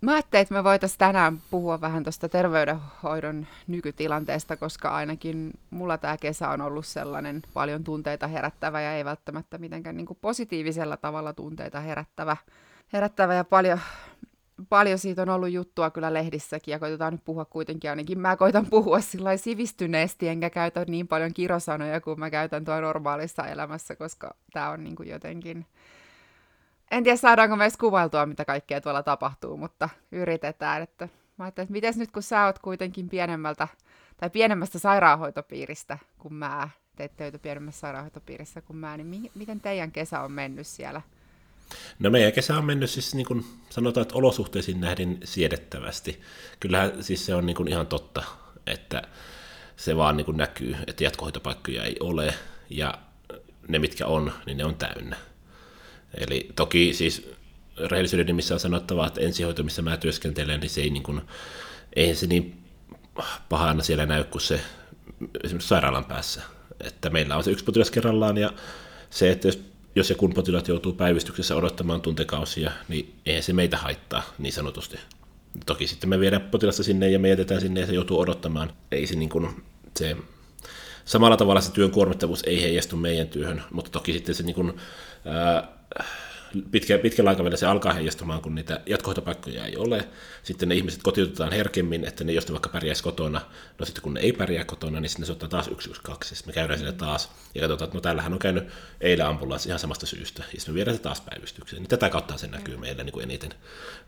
Mä ajattelin, että me voitaisiin tänään puhua vähän tuosta terveydenhoidon nykytilanteesta, koska ainakin mulla tämä kesä on ollut sellainen paljon tunteita herättävä ja ei välttämättä mitenkään niin kuin positiivisella tavalla tunteita herättävä, herättävä ja paljon, paljon siitä on ollut juttua kyllä lehdissäkin ja koitetaan nyt puhua kuitenkin ainakin. Mä koitan puhua sillä sivistyneesti enkä käytä niin paljon kirosanoja kuin mä käytän tuo normaalissa elämässä, koska tämä on niin kuin jotenkin en tiedä saadaanko me edes kuvailtua, mitä kaikkea tuolla tapahtuu, mutta yritetään. Että mä että miten nyt kun sä oot kuitenkin pienemmältä tai pienemmästä sairaanhoitopiiristä kuin mä, teet töitä pienemmässä sairaanhoitopiirissä kuin mä, niin mi- miten teidän kesä on mennyt siellä? No meidän kesä on mennyt siis niin kuin sanotaan, että olosuhteisiin nähden siedettävästi. Kyllähän siis se on niin kuin ihan totta, että se vaan niin kuin näkyy, että jatkohoitopaikkoja ei ole ja ne mitkä on, niin ne on täynnä. Eli toki siis rehellisyyden nimissä on sanottava, että ensihoito, missä mä työskentelen, niin se ei niin kuin, eihän se niin pahana siellä näy kuin se esimerkiksi sairaalan päässä. Että meillä on se yksi potilas kerrallaan ja se, että jos, jos ja kun potilaat joutuu päivystyksessä odottamaan tuntekausia, niin eihän se meitä haittaa niin sanotusti. Toki sitten me viedään potilasta sinne ja me jätetään sinne ja se joutuu odottamaan. Ei se niin kuin, se samalla tavalla se työn kuormittavuus ei heijastu meidän työhön, mutta toki sitten se niin kuin, ää, pitkä, pitkällä aikavälillä se alkaa heijastumaan, kun niitä jatkohoitopaikkoja ei ole. Sitten ne ihmiset kotiutetaan herkemmin, että ne jos ne vaikka pärjäisi kotona, no sitten kun ne ei pärjää kotona, niin sitten ne soittaa taas 112. Sitten me käydään sinne taas ja katsotaan, että no täällähän on käynyt eilen ambulanssi ihan samasta syystä. Ja sitten me viedään se taas päivystykseen. Niin tätä kautta se näkyy meillä niin kuin eniten.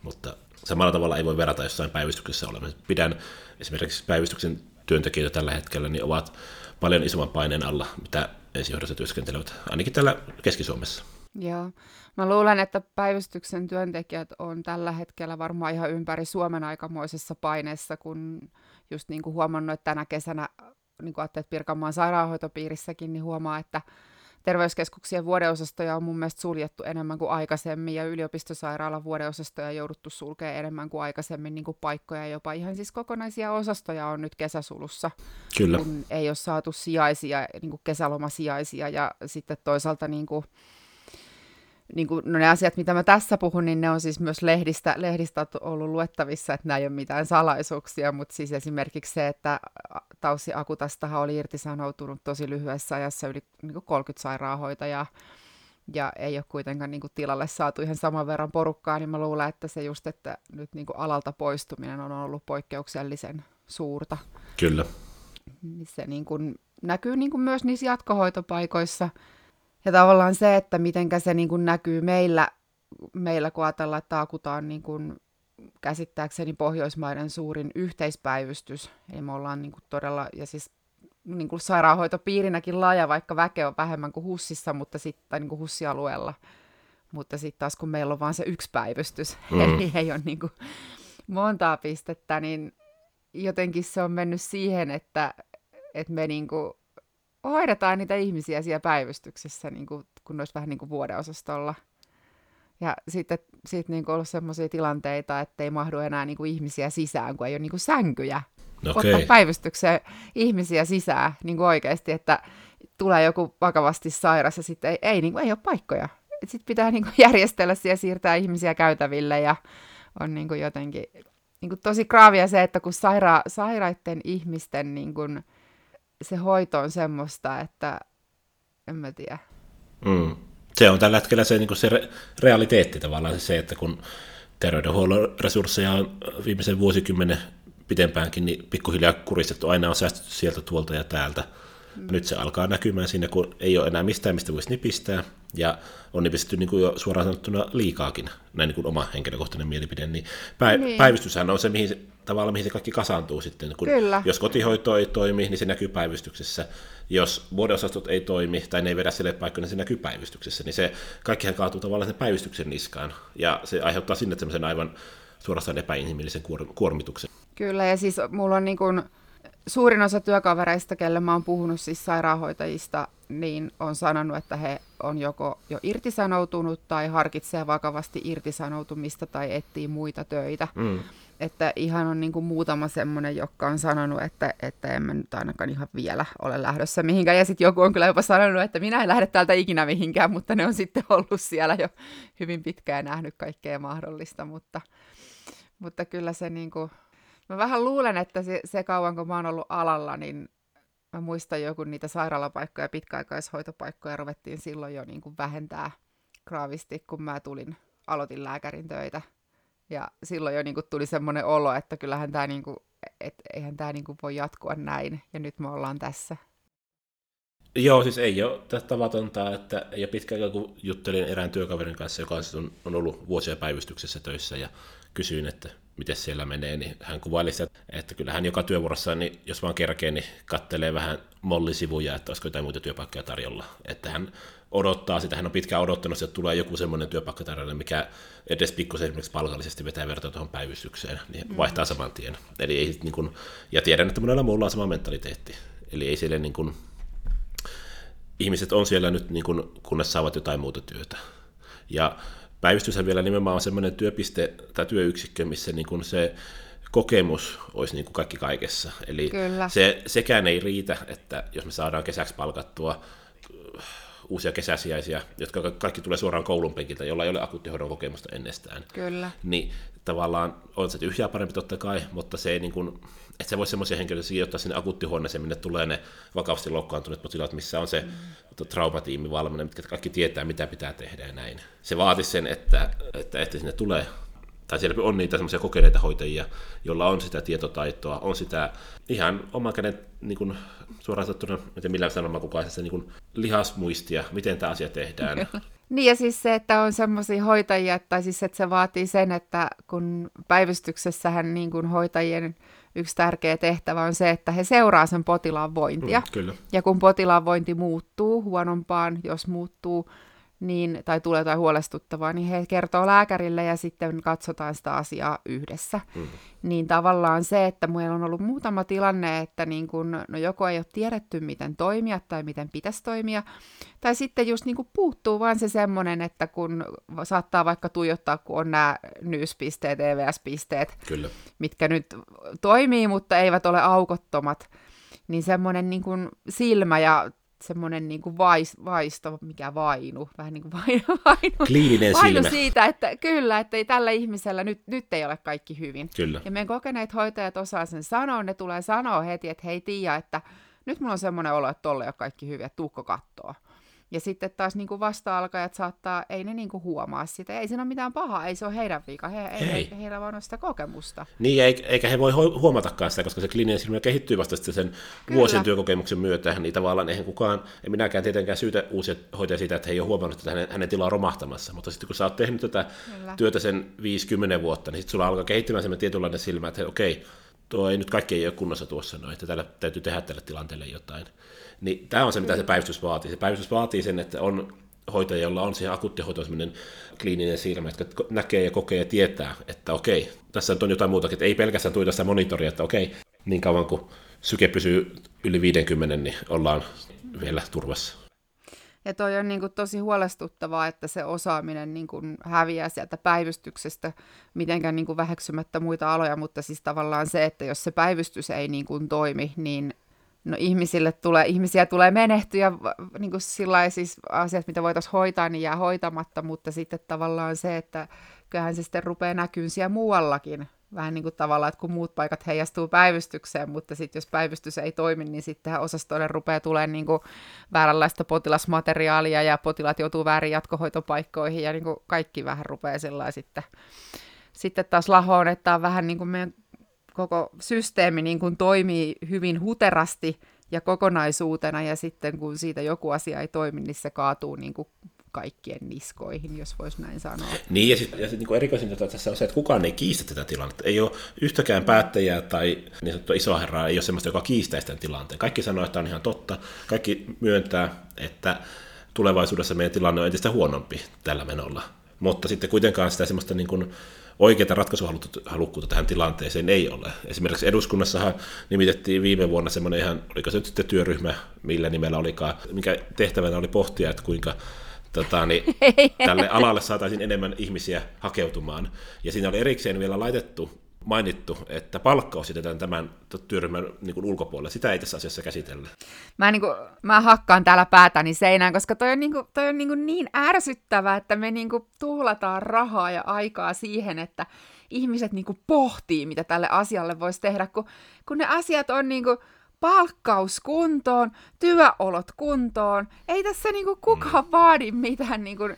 Mutta samalla tavalla ei voi verrata jossain päivystyksessä olemaan. Pidän esimerkiksi päivystyksen työntekijöitä tällä hetkellä, niin ovat paljon isomman paineen alla, mitä ensihoidossa työskentelevät, ainakin täällä Keski-Suomessa. Joo. Mä luulen, että päivystyksen työntekijät on tällä hetkellä varmaan ihan ympäri Suomen aikamoisessa paineessa, kun just niin kuin huomannut, että tänä kesänä, niin kuin ajattelet Pirkanmaan sairaanhoitopiirissäkin, niin huomaa, että terveyskeskuksien vuodeosastoja on mun mielestä suljettu enemmän kuin aikaisemmin, ja yliopistosairaalan vuodeosastoja jouduttu sulkemaan enemmän kuin aikaisemmin niin kuin paikkoja, jopa ihan siis kokonaisia osastoja on nyt kesäsulussa, Kyllä. kun ei ole saatu sijaisia, niin kuin kesälomasijaisia, ja sitten toisaalta niin kuin, niin kuin, no ne asiat, mitä mä tässä puhun, niin ne on siis myös lehdistä, lehdistä ollut luettavissa, että nämä ei ole mitään salaisuuksia, mutta siis esimerkiksi se, että Taussi Akutastahan oli irtisanoutunut tosi lyhyessä ajassa yli niin kuin 30 sairaanhoitajaa, ja ei ole kuitenkaan niin kuin, tilalle saatu ihan saman verran porukkaa, niin mä luulen, että se just, että nyt niin kuin, alalta poistuminen on ollut poikkeuksellisen suurta. Kyllä. Se niin kuin, näkyy niin kuin, myös niissä jatkohoitopaikoissa, ja tavallaan se, että miten se niin kuin näkyy meillä, meillä kun ajatellaan, että Akuta on niin kuin käsittääkseni Pohjoismaiden suurin yhteispäivystys. Eli me ollaan niin kuin todella, ja siis niin kuin sairaanhoitopiirinäkin laaja, vaikka väkeä on vähemmän kuin Hussissa, mutta sitten, tai niin kuin Hussialueella. Mutta sitten taas kun meillä on vain se yksi päivystys, mm. eli ei ole niin kuin montaa pistettä, niin jotenkin se on mennyt siihen, että, että me niin kuin hoidetaan niitä ihmisiä siellä päivystyksessä, niin kuin, kun ne olisi vähän niin kuin vuodeosastolla. Ja sitten sit niin kuin ollut sellaisia tilanteita, että ei mahdu enää niin kuin ihmisiä sisään, kun ei ole niin kuin sänkyjä. Okay. Ottaa päivystykseen ihmisiä sisään niin kuin oikeasti, että tulee joku vakavasti sairas ja sitten ei, ei, niin kuin, ei ole paikkoja. Sitten pitää niin kuin järjestellä siellä siirtää ihmisiä käytäville ja on niin kuin jotenkin niin kuin tosi kraavia se, että kun saira- sairaiden ihmisten niin kuin, se hoito on semmoista, että en mä tiedä. Mm. Se on tällä hetkellä se, niin se re- realiteetti tavallaan se, että kun terveydenhuollon resursseja on viimeisen vuosikymmenen pitempäänkin, niin pikkuhiljaa kuristettu, aina on säästetty sieltä tuolta ja täältä. Mm. Nyt se alkaa näkymään siinä, kun ei ole enää mistään, mistä voisi nipistää, ja on nipistetty niin kuin jo suoraan sanottuna liikaakin, näin niin kuin oma henkilökohtainen mielipide, niin, pä- niin. päivystyshän on se, mihin tavallaan mihin se kaikki kasaantuu sitten. Kun Kyllä. Jos kotihoito ei toimi, niin se näkyy päivystyksessä. Jos vuodeosastot ei toimi tai ne ei vedä sille paikkaan, niin se näkyy päivystyksessä. Niin se kaikkihan kaatuu tavallaan sen päivystyksen niskaan, ja se aiheuttaa sinne semmoisen aivan suorastaan epäinhimillisen kuormituksen. Kyllä, ja siis mulla on niin kuin suurin osa työkavereista, kelle mä oon puhunut siis sairaanhoitajista, niin on sanonut, että he on joko jo irtisanoutunut tai harkitsee vakavasti irtisanoutumista tai etsii muita töitä. Mm. Että ihan on niin kuin muutama semmoinen, joka on sanonut, että, että en mä nyt ainakaan ihan vielä ole lähdössä mihinkään. Ja sitten joku on kyllä jopa sanonut, että minä en lähde täältä ikinä mihinkään, mutta ne on sitten ollut siellä jo hyvin pitkään nähnyt kaikkea mahdollista. Mutta, Mutta kyllä se niin kuin, mä vähän luulen, että se, se kauan kun mä oon ollut alalla, niin mä muistan joku niitä sairaalapaikkoja ja pitkäaikaishoitopaikkoja ruvettiin silloin jo niin kuin vähentää graavisti, kun mä tulin, aloitin lääkärin töitä. Ja silloin jo niin kuin tuli semmoinen olo, että kyllähän tämä niin kuin, et, eihän tämä niin kuin voi jatkua näin, ja nyt me ollaan tässä. Joo, siis ei ole tavatonta, että ei ole pitkä aikaa, kun juttelin erään työkaverin kanssa, joka on, on ollut vuosia päivystyksessä töissä, ja kysyin, että miten siellä menee, niin hän kuvaili sitä, että kyllä hän joka työvuorossa, niin jos vaan kerkee, niin kattelee vähän mollisivuja, että olisiko jotain muita työpaikkoja tarjolla. Että hän odottaa sitä, hän on pitkään odottanut, että tulee joku semmoinen työpaikka tarjolla, mikä edes pikkusen esimerkiksi palkallisesti vetää verta tuohon päivystykseen, niin mm. vaihtaa saman tien. Eli ei, niin kuin, ja tiedän, että monella muulla on sama mentaliteetti. Eli ei siellä niin kuin, ihmiset on siellä nyt, niin kuin, kunnes saavat jotain muuta työtä. Ja päivystyshän vielä nimenomaan on semmoinen työpiste tai työyksikkö, missä niin kuin se kokemus olisi niin kuin kaikki kaikessa. Eli Kyllä. Se, sekään ei riitä, että jos me saadaan kesäksi palkattua uusia kesäsiäisiä, jotka kaikki tulee suoraan koulun penkiltä, jolla ei ole akuuttihoidon kokemusta ennestään. Kyllä. Niin tavallaan on se tyhjää parempi totta kai, mutta se ei niin kuin, että se voisi semmoisia henkilöitä sijoittaa sinne akuuttihuoneeseen, minne tulee ne vakavasti loukkaantuneet potilaat, missä on se mm. traumatiimi valmiina, mitkä kaikki tietää, mitä pitää tehdä ja näin. Se vaatisi sen, että, että, että sinne tulee tai siellä on niitä semmoisia kokeneita hoitajia, joilla on sitä tietotaitoa, on sitä ihan oman käden niin kuin, suoraan sanottuna, sanomaan kukaan, se niin lihasmuistia, miten tämä asia tehdään. Niin ja siis se, että on semmoisia hoitajia, tai siis että se vaatii sen, että kun päivystyksessähän niin kuin hoitajien yksi tärkeä tehtävä on se, että he seuraa sen potilaan vointia. Mm, kyllä. Ja kun potilaan vointi muuttuu huonompaan, jos muuttuu, niin, tai tulee jotain huolestuttavaa, niin he kertoo lääkärille ja sitten katsotaan sitä asiaa yhdessä. Mm. Niin tavallaan se, että meillä on ollut muutama tilanne, että niin kun, no joko ei ole tiedetty, miten toimia tai miten pitäisi toimia, tai sitten just niin puuttuu vaan se semmoinen, että kun saattaa vaikka tuijottaa, kun on nämä nyyspisteet, EVS-pisteet, Kyllä. mitkä nyt toimii, mutta eivät ole aukottomat, niin semmoinen niin kuin silmä ja semmoinen niin kuin vais, vaisto, mikä vainu, vähän niin kuin vainu, vainu, Kliininen vainu silmä. siitä, että kyllä, että ei tällä ihmisellä nyt, nyt ei ole kaikki hyvin. Kyllä. Ja meidän kokeneet hoitajat osaa sen sanoa, ne tulee sanoa heti, että hei Tiia, että nyt mulla on semmoinen olo, että tolle ei ole kaikki hyviä, tuukko kattoo. Ja sitten taas niin kuin vasta-alkajat saattaa, ei ne niin kuin huomaa sitä, ei siinä ole mitään pahaa, ei se ole heidän vika, he, ei. He, heillä vaan on sitä kokemusta. Niin, eikä he voi huomatakaan sitä, koska se kliininen silmä kehittyy vasta sen Kyllä. vuosien työkokemuksen myötä, niin tavallaan eihän kukaan, ei minäkään tietenkään syytä uusia hoitajia siitä, että he ei ole huomannut, että hänen, hänen tila on romahtamassa, mutta sitten kun sä oot tehnyt tätä Kyllä. työtä sen 50 vuotta, niin sitten sulla alkaa kehittymään semmoinen tietynlainen silmä, että okei, tuo ei nyt kaikki ei ole kunnossa tuossa noin, että täällä täytyy tehdä tälle tilanteelle jotain. Niin tämä on se, mitä se päivystys vaatii. Se päivystys vaatii sen, että on hoitaja, jolla on siihen akuuttihoitoon sellainen kliininen silmä, että näkee ja kokee ja tietää, että okei, tässä on jotain muutakin, että ei pelkästään tuita sitä monitoria, että okei, niin kauan kuin syke pysyy yli 50, niin ollaan vielä turvassa. Ja toi on niin kuin tosi huolestuttavaa, että se osaaminen niin kuin häviää sieltä päivystyksestä, mitenkään niin kuin väheksymättä muita aloja, mutta siis tavallaan se, että jos se päivystys ei niin kuin toimi, niin no ihmisille tulee, ihmisiä tulee menehtyä, niin kuin siis asiat, mitä voitaisiin hoitaa, niin jää hoitamatta, mutta sitten tavallaan se, että kyllähän se sitten rupeaa näkyyn siellä muuallakin, vähän niin kuin tavallaan, että kun muut paikat heijastuu päivystykseen, mutta sitten jos päivystys ei toimi, niin sitten osastoille rupeaa tulemaan niin kuin vääränlaista potilasmateriaalia ja potilaat joutuu väärin jatkohoitopaikkoihin ja niin kuin kaikki vähän rupeaa sellainen sitten, sitten taas lahoon, että on vähän niin kuin meidän koko systeemi niin kuin toimii hyvin huterasti ja kokonaisuutena, ja sitten kun siitä joku asia ei toimi, niin se kaatuu niin kuin kaikkien niskoihin, jos voisi näin sanoa. Niin, ja sitten sit, niin erikoisinta tässä on se, että kukaan ei kiistä tätä tilannetta. Ei ole yhtäkään päättäjää tai niin sanottua isoa herraa, ei ole sellaista, joka kiistää tämän tilanteen. Kaikki sanoo, että on ihan totta. Kaikki myöntää, että tulevaisuudessa meidän tilanne on entistä huonompi tällä menolla. Mutta sitten kuitenkaan sitä semmoista niin kuin oikeaa ratkaisuhalukkuutta tähän tilanteeseen ei ole. Esimerkiksi eduskunnassahan nimitettiin viime vuonna semmoinen ihan, oliko se nyt sitten työryhmä, millä nimellä olikaan, mikä tehtävänä oli pohtia, että kuinka tota, niin, tälle alalle saataisiin enemmän ihmisiä hakeutumaan. Ja siinä oli erikseen vielä laitettu mainittu, että palkkaus jätetään tämän työryhmän niin kuin ulkopuolelle. Sitä ei tässä asiassa käsitellä. Mä, niin kuin, mä hakkaan täällä päätäni seinään, koska toi on niin, kuin, toi on niin, kuin niin ärsyttävää, että me niin kuin tuhlataan rahaa ja aikaa siihen, että ihmiset niin kuin pohtii, mitä tälle asialle voisi tehdä, kun, kun ne asiat on niin kuin palkkaus kuntoon, työolot kuntoon. Ei tässä niin kuin kukaan mm. vaadi mitään niin kuin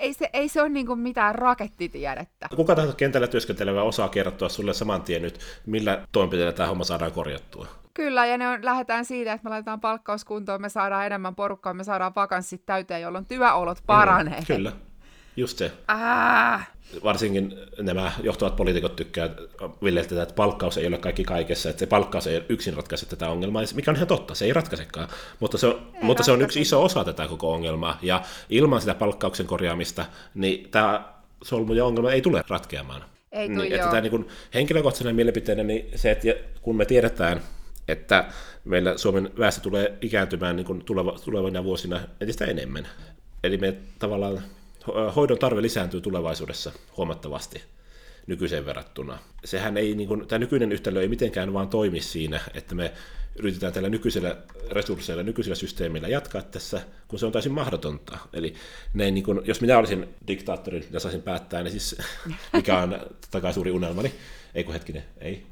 ei se, ei se ole niin mitään rakettitiedettä. Kuka tahansa kentällä työskentelevä osaa kertoa sulle saman tien nyt, millä toimenpiteillä tämä homma saadaan korjattua. Kyllä, ja ne on, lähdetään siitä, että me laitetaan palkkauskuntoon, me saadaan enemmän porukkaa, me saadaan vakanssit täyteen, jolloin työolot paranee. Mm, kyllä, just se. Ah. Varsinkin nämä johtavat poliitikot tykkäävät Villeiltä, että palkkaus ei ole kaikki kaikessa, että se palkkaus ei yksin ratkaise tätä ongelmaa, mikä on ihan totta, se ei ratkaisekaan, mutta se on, mutta se on yksi iso osa tätä koko ongelmaa, ja ilman sitä palkkauksen korjaamista, niin tämä solmu ja ongelma ei tule ratkeamaan. Ei niin, että tämä niin henkilökohtainen mielipiteenä, niin se, että kun me tiedetään, että meillä Suomen väestö tulee ikääntymään niin kuin tuleva, tulevina vuosina entistä enemmän. Eli me tavallaan hoidon tarve lisääntyy tulevaisuudessa huomattavasti nykyiseen verrattuna. Sehän ei, niin kuin, tämä nykyinen yhtälö ei mitenkään vaan toimi siinä, että me yritetään tällä nykyisellä resursseilla, nykyisellä systeemillä jatkaa tässä, kun se on täysin mahdotonta. Eli ne, niin kuin, jos minä olisin diktaattori ja saisin päättää, niin siis, mikä on takai suuri unelmani, ei kun hetkinen, ei.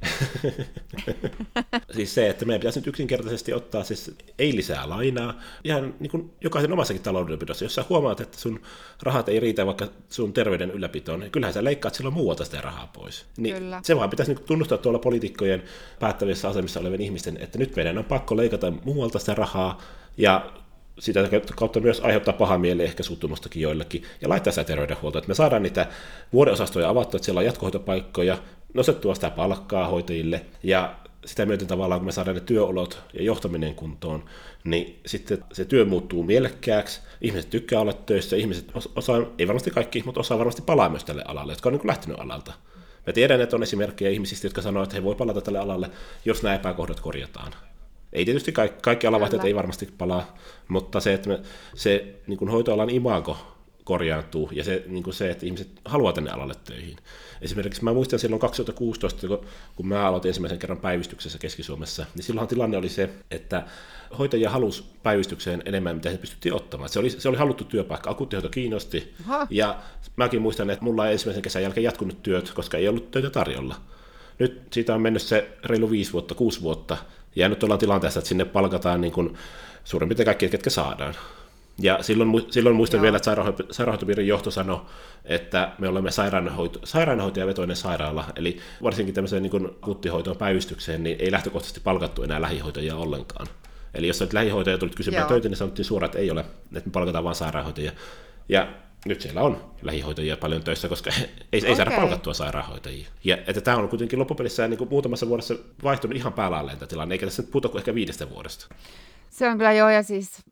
siis se, että meidän pitäisi nyt yksinkertaisesti ottaa siis ei lisää lainaa, ihan niin kuin jokaisen omassakin taloudenpidossa. Jos sä huomaat, että sun rahat ei riitä vaikka sun terveyden ylläpitoon, niin kyllähän sä leikkaat silloin muualta sitä rahaa pois. Niin Kyllä. Se vaan pitäisi niin tunnustaa tuolla poliitikkojen päättävissä asemissa olevien ihmisten, että nyt meidän on pakko leikata muualta sitä rahaa, ja sitä kautta myös aiheuttaa paha mieli, ehkä suuttumustakin joillekin, ja laittaa sitä terveydenhuoltoa, että me saadaan niitä vuodeosastoja avattua, että siellä on jatkohoitopaikkoja, nostettua sitä palkkaa hoitajille, ja sitä myöten tavallaan, kun me saadaan ne työolot ja johtaminen kuntoon, niin sitten se työ muuttuu mielekkääksi, ihmiset tykkää olla töissä, ihmiset osaa, ei varmasti kaikki, mutta osaa varmasti palaa myös tälle alalle, jotka on niin lähtenyt alalta. Mä tiedän, että on esimerkkejä ihmisistä, jotka sanoo, että he voi palata tälle alalle, jos nämä epäkohdat korjataan. Ei tietysti kaikki, kaikki alavaihteet ei varmasti palaa, mutta se, että me, se niin kuin hoitoalan imago korjaantuu ja se, niin kuin se, että ihmiset haluaa tänne alalle töihin. Esimerkiksi mä muistan silloin 2016, kun mä aloitin ensimmäisen kerran päivystyksessä Keski-Suomessa, niin silloinhan tilanne oli se, että hoitajia halusi päivystykseen enemmän, mitä he pystyttiin ottamaan. Se oli, se oli haluttu työpaikka, akuuttihoito kiinnosti, Aha. ja mäkin muistan, että mulla ei ensimmäisen kesän jälkeen jatkunut työt, koska ei ollut töitä tarjolla. Nyt siitä on mennyt se reilu viisi vuotta, kuusi vuotta, ja nyt ollaan tilanteessa, että sinne palkataan niin kuin suurin piirtein kaikki, ketkä saadaan. Ja silloin, silloin muistan Joo. vielä, että sairaanho- sairaanhoitopiirin johto sanoi, että me olemme sairaanhoito- sairaanhoitajavetoinen sairaala, eli varsinkin tämmöiseen niin kuttihoitoon päivystykseen, niin ei lähtökohtaisesti palkattu enää lähihoitajia ollenkaan. Eli jos olet lähihoitaja tulit kysymään Joo. töitä, niin sanottiin suoraan, että ei ole, että me palkataan vain sairaanhoitajia. Ja nyt siellä on lähihoitajia paljon töissä, koska ei, ei okay. saada palkattua sairaanhoitajia. Ja että tämä on kuitenkin loppupelissä niin kuin muutamassa vuodessa vaihtunut ihan päälaalleen tämä tilanne, eikä tässä nyt puhuta kuin ehkä viidestä vuodesta. Se on kyllä joo, ja siis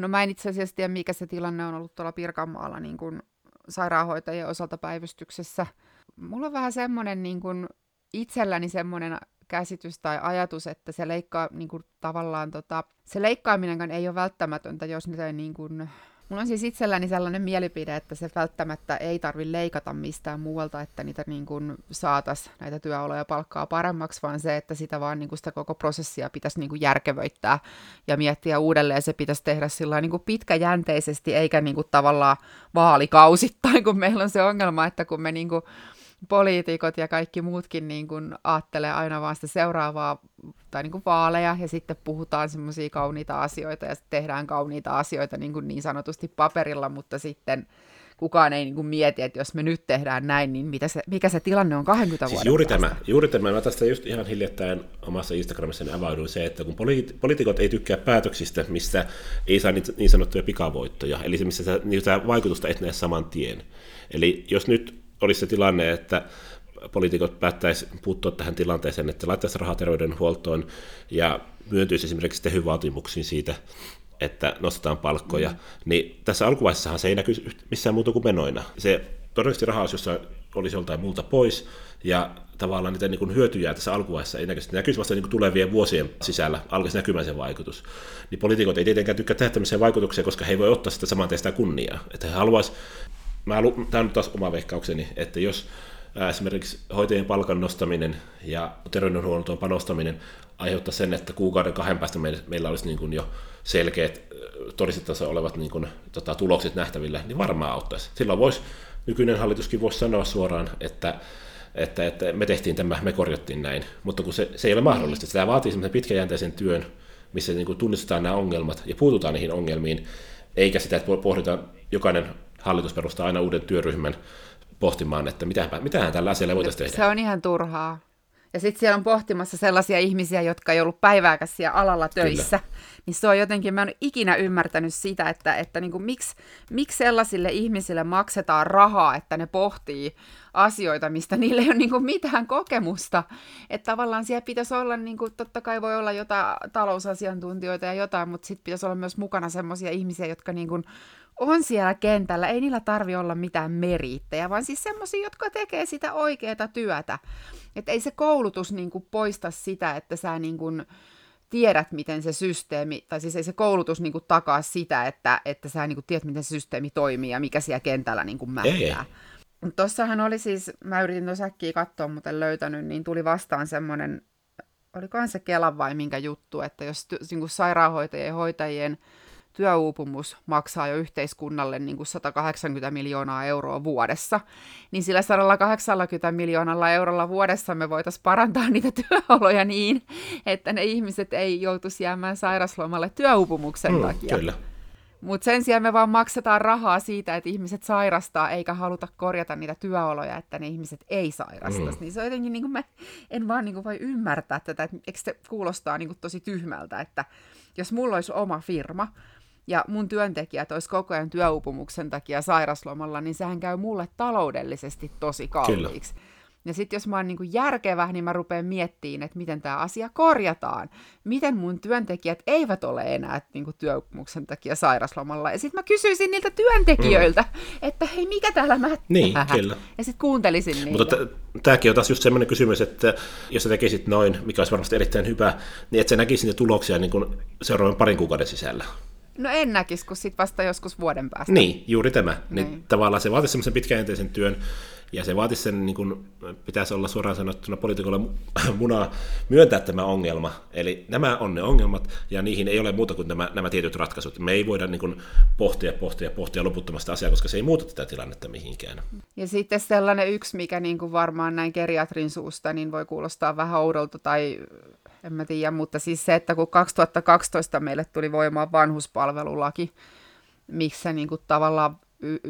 No mä en itse asiassa tiedä, mikä se tilanne on ollut tuolla Pirkanmaalla niin kuin sairaanhoitajien osalta päivystyksessä. Mulla on vähän semmoinen niin kuin itselläni semmoinen käsitys tai ajatus, että se leikkaa niin kuin, tavallaan tota, se leikkaaminen ei ole välttämätöntä, jos ne niin kuin, Mulla on siis itselläni sellainen mielipide, että se välttämättä ei tarvi leikata mistään muualta, että niitä niin kuin saataisiin näitä työoloja palkkaa paremmaksi, vaan se, että sitä vaan niin kuin sitä koko prosessia pitäisi niin kuin järkevöittää ja miettiä uudelleen. Se pitäisi tehdä sillä niin kuin pitkäjänteisesti, eikä niin kuin tavallaan vaalikausittain, kun meillä on se ongelma, että kun me niin kuin poliitikot ja kaikki muutkin niin kuin ajattelee aina vaan sitä seuraavaa tai niin kuin vaaleja ja sitten puhutaan semmoisia kauniita asioita ja tehdään kauniita asioita niin, kuin niin sanotusti paperilla, mutta sitten kukaan ei niin kuin mieti, että jos me nyt tehdään näin, niin mitä se, mikä se tilanne on 20 siis vuoden juuri päästä. tämä, juuri tämä, mä tästä just ihan hiljattain omassa Instagramissa avauduin se, että kun poliit, poliitikot ei tykkää päätöksistä, missä ei saa niin, niin sanottuja pikavoittoja, eli se, missä niitä vaikutusta et näe saman tien. Eli jos nyt olisi se tilanne, että poliitikot päättäisi puuttua tähän tilanteeseen, että laittaisi rahaa terveydenhuoltoon ja myöntyisi esimerkiksi tehyvaatimuksiin siitä, että nostetaan palkkoja, mm. niin tässä alkuvaiheessahan se ei näky missään muuta kuin menoina. Se todennäköisesti raha jossa olisi joltain muulta pois, ja tavallaan niitä niin hyötyjä tässä alkuvaiheessa ei näkyisi, näkyisi vasta niin tulevien vuosien sisällä, alkaisi näkymään se vaikutus. Niin poliitikot ei tietenkään tykkää tehdä tämmöisiä vaikutuksia, koska he ei voi ottaa sitä saman sitä kunniaa. Että he haluaisivat mä halu, tämä on taas oma veikkaukseni, että jos esimerkiksi hoitajien palkan nostaminen ja terveydenhuoltoon panostaminen aiheuttaa sen, että kuukauden kahden päästä meillä olisi niin kuin jo selkeät todistettavassa olevat niin kuin, tota, tulokset nähtävillä, niin varmaan auttaisi. Silloin voisi, nykyinen hallituskin voisi sanoa suoraan, että että, että me tehtiin tämä, me korjattiin näin, mutta kun se, se ei ole mahdollista, sitä vaatii semmoisen pitkäjänteisen työn, missä niin kuin tunnistetaan nämä ongelmat ja puututaan niihin ongelmiin, eikä sitä, että pohditaan, jokainen hallitus perustaa aina uuden työryhmän pohtimaan, että mitähän, mitähän tällä asialla voitaisiin tehdä. Se on ihan turhaa. Ja sitten siellä on pohtimassa sellaisia ihmisiä, jotka ei ollut päivääkäs siellä alalla töissä. Kyllä. Niin se on jotenkin, mä en ole ikinä ymmärtänyt sitä, että, että niin kuin, miksi, miksi sellaisille ihmisille maksetaan rahaa, että ne pohtii asioita, mistä niille ei ole niin kuin mitään kokemusta. Että tavallaan siellä pitäisi olla, niin kuin, totta kai voi olla jotain talousasiantuntijoita ja jotain, mutta sitten pitäisi olla myös mukana sellaisia ihmisiä, jotka niin kuin on siellä kentällä. Ei niillä tarvi olla mitään meriittejä, vaan siis semmoisia, jotka tekee sitä oikeaa työtä. Että ei se koulutus niin kuin poista sitä, että sä niin kuin tiedät, miten se systeemi, tai siis ei se koulutus niin kuin takaa sitä, että, että sä niin kuin tiedät, miten se systeemi toimii ja mikä siellä kentällä niin kuin mättää. Tuossahan oli siis, mä yritin tuossa äkkiä katsoa, mutta löytänyt, niin tuli vastaan semmoinen, olikohan se Kelan vai minkä juttu, että jos niin kuin sairaanhoitajien ja hoitajien työuupumus maksaa jo yhteiskunnalle niin kuin 180 miljoonaa euroa vuodessa, niin sillä 180 miljoonalla eurolla vuodessa me voitaisiin parantaa niitä työoloja niin, että ne ihmiset ei joutuisi jäämään sairaslomalle työuupumuksen mm, takia. Kyllä. Mutta sen sijaan me vaan maksetaan rahaa siitä, että ihmiset sairastaa, eikä haluta korjata niitä työoloja, että ne ihmiset ei sairastaisi. Mm. Niin se on jotenkin, niin kuin mä en vaan niin kuin voi ymmärtää tätä, että eikö se kuulostaa niin kuin tosi tyhmältä, että jos mulla olisi oma firma, ja mun työntekijät olisi koko ajan työuupumuksen takia sairaslomalla, niin sehän käy mulle taloudellisesti tosi kalliiksi. Kyllä. Ja sitten jos mä oon niinku järkevä, niin mä rupean miettimään, että miten tämä asia korjataan. Miten mun työntekijät eivät ole enää niinku työuupumuksen takia sairaslomalla. Ja sitten mä kysyisin niiltä työntekijöiltä, mm. että hei, mikä täällä mättää? Niin, kyllä. Ja sitten kuuntelisin niitä. Mutta tämäkin on taas just semmoinen kysymys, että jos sä tekisit noin, mikä olisi varmasti erittäin hyvä, niin et sä näkisi niitä tuloksia niin kuin seuraavan parin kuukauden sisällä. No en näkisi, kun sitten vasta joskus vuoden päästä. Niin, juuri tämä. Niin. niin tavallaan se vaatisi semmoisen pitkäjänteisen työn, ja se vaatisi sen, niin kuin, pitäisi olla suoraan sanottuna poliitikolla munaa myöntää tämä ongelma. Eli nämä on ne ongelmat, ja niihin ei ole muuta kuin nämä, nämä tietyt ratkaisut. Me ei voida niin kuin, pohtia, pohtia, pohtia loputtomasta asiaa, koska se ei muuta tätä tilannetta mihinkään. Ja sitten sellainen yksi, mikä niin kuin varmaan näin geriatrin suusta, niin voi kuulostaa vähän oudolta tai en mä tiedä, mutta siis se, että kun 2012 meille tuli voimaan vanhuspalvelulaki, missä niin kuin tavallaan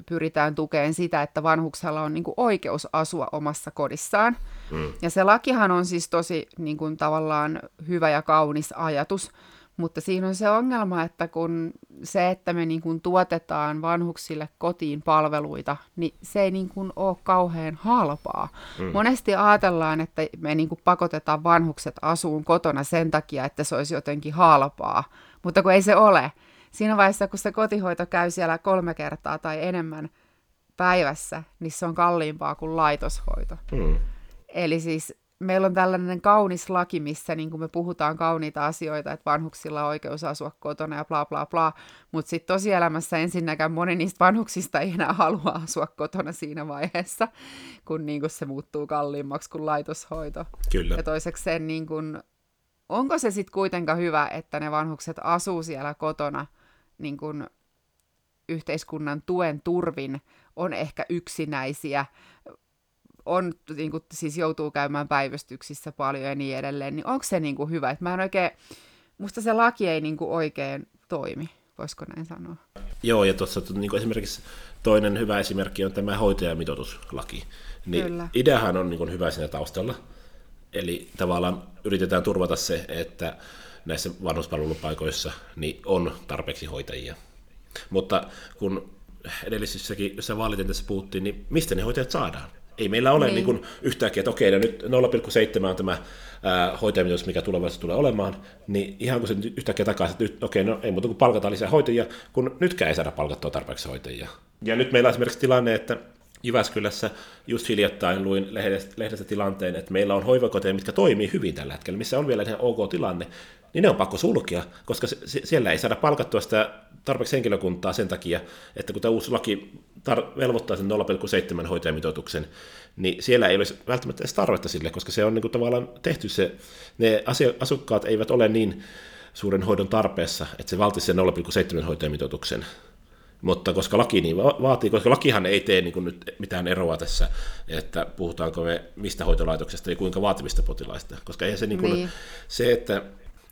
pyritään tukemaan sitä, että vanhuksella on niin kuin oikeus asua omassa kodissaan. Mm. Ja se lakihan on siis tosi niin kuin tavallaan hyvä ja kaunis ajatus, mutta siinä on se ongelma, että kun se, että me niin kuin tuotetaan vanhuksille kotiin palveluita, niin se ei niin kuin ole kauhean halpaa. Mm. Monesti ajatellaan, että me niin kuin pakotetaan vanhukset asuun kotona sen takia, että se olisi jotenkin halpaa, mutta kun ei se ole. Siinä vaiheessa, kun se kotihoito käy siellä kolme kertaa tai enemmän päivässä, niin se on kalliimpaa kuin laitoshoito. Mm. Eli siis meillä on tällainen kaunis laki, missä niin kuin me puhutaan kauniita asioita, että vanhuksilla on oikeus asua kotona ja bla bla bla, mutta sitten tosielämässä ensinnäkään moni niistä vanhuksista ei enää halua asua kotona siinä vaiheessa, kun niin kuin se muuttuu kalliimmaksi kuin laitoshoito. Kyllä. Ja toiseksi sen, niin kuin, onko se sitten kuitenkaan hyvä, että ne vanhukset asuu siellä kotona niin kuin yhteiskunnan tuen turvin, on ehkä yksinäisiä, on, niin kuin, siis joutuu käymään päivystyksissä paljon ja niin edelleen, niin onko se niin kuin, hyvä? Että mä en oikein, musta se laki ei niin kuin, oikein toimi, voisiko näin sanoa? Joo, ja tuossa niin esimerkiksi toinen hyvä esimerkki on tämä hoitajamitoituslaki. Niin Kyllä. Ideahan on niin kuin, hyvä siinä taustalla, eli tavallaan yritetään turvata se, että näissä vanhuspalvelupaikoissa niin on tarpeeksi hoitajia. Mutta kun edellisissäkin, jossa vaalitentessä puhuttiin, niin mistä ne hoitajat saadaan? Ei meillä ole niin. Niin kuin yhtäkkiä, että okei, no nyt 0,7 on tämä hoitajamitoitus, mikä tulevaisuudessa tulee olemaan, niin ihan kun se yhtäkkiä takaisin, että nyt, okei, no ei muuta kuin palkataan lisää hoitajia, kun nytkään ei saada palkattua tarpeeksi hoitajia. Ja nyt meillä on esimerkiksi tilanne, että Jyväskylässä just hiljattain luin lehdestä, lehdestä tilanteen, että meillä on hoivakoteja, mitkä toimii hyvin tällä hetkellä, missä on vielä ihan ok tilanne, niin ne on pakko sulkea, koska se, siellä ei saada palkattua sitä tarpeeksi henkilökuntaa sen takia, että kun tämä uusi laki tar- velvoittaa sen 0,7 hoitajamitoituksen, niin siellä ei olisi välttämättä edes tarvetta sille, koska se on niin kuin tavallaan tehty se, ne asukkaat eivät ole niin suuren hoidon tarpeessa, että se valtisi sen 0,7 hoitajamitoituksen. Mutta koska laki niin vaatii, koska lakihan ei tee niin kuin nyt mitään eroa tässä, että puhutaanko me mistä hoitolaitoksesta ja kuinka vaativista potilaista. Koska eihän se, niin kuin, niin. se että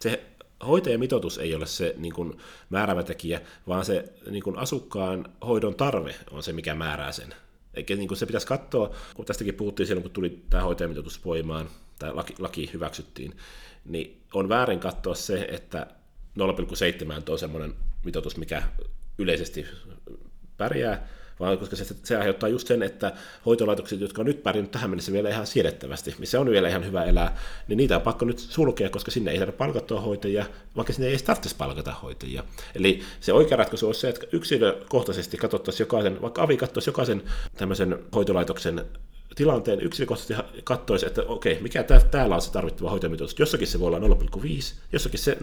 se hoitajamitoitus ei ole se niin kuin määräävä tekijä, vaan se niin kuin asukkaan hoidon tarve on se, mikä määrää sen. Eikä niin kuin se pitäisi katsoa, kun tästäkin puhuttiin silloin, kun tuli tämä hoitajamitoitus voimaan, tai laki, laki hyväksyttiin, niin on väärin katsoa se, että 0,7 on semmoinen mitoitus, mikä yleisesti pärjää, vaan koska se, se aiheuttaa just sen, että hoitolaitokset, jotka on nyt pärjännyt tähän mennessä vielä ihan siedettävästi, missä on vielä ihan hyvä elää, niin niitä on pakko nyt sulkea, koska sinne ei saada palkattua hoitajia, vaikka sinne ei edes tarvitsisi palkata hoitajia. Eli se oikea ratkaisu on se, että yksilökohtaisesti katsottaisiin jokaisen, vaikka avi katsoisi jokaisen tämmöisen hoitolaitoksen tilanteen yksilökohtaisesti katsoisi, että okei, mikä tää, täällä on se tarvittava hoitajamitoitus. Jossakin se voi olla 0,5, jossakin se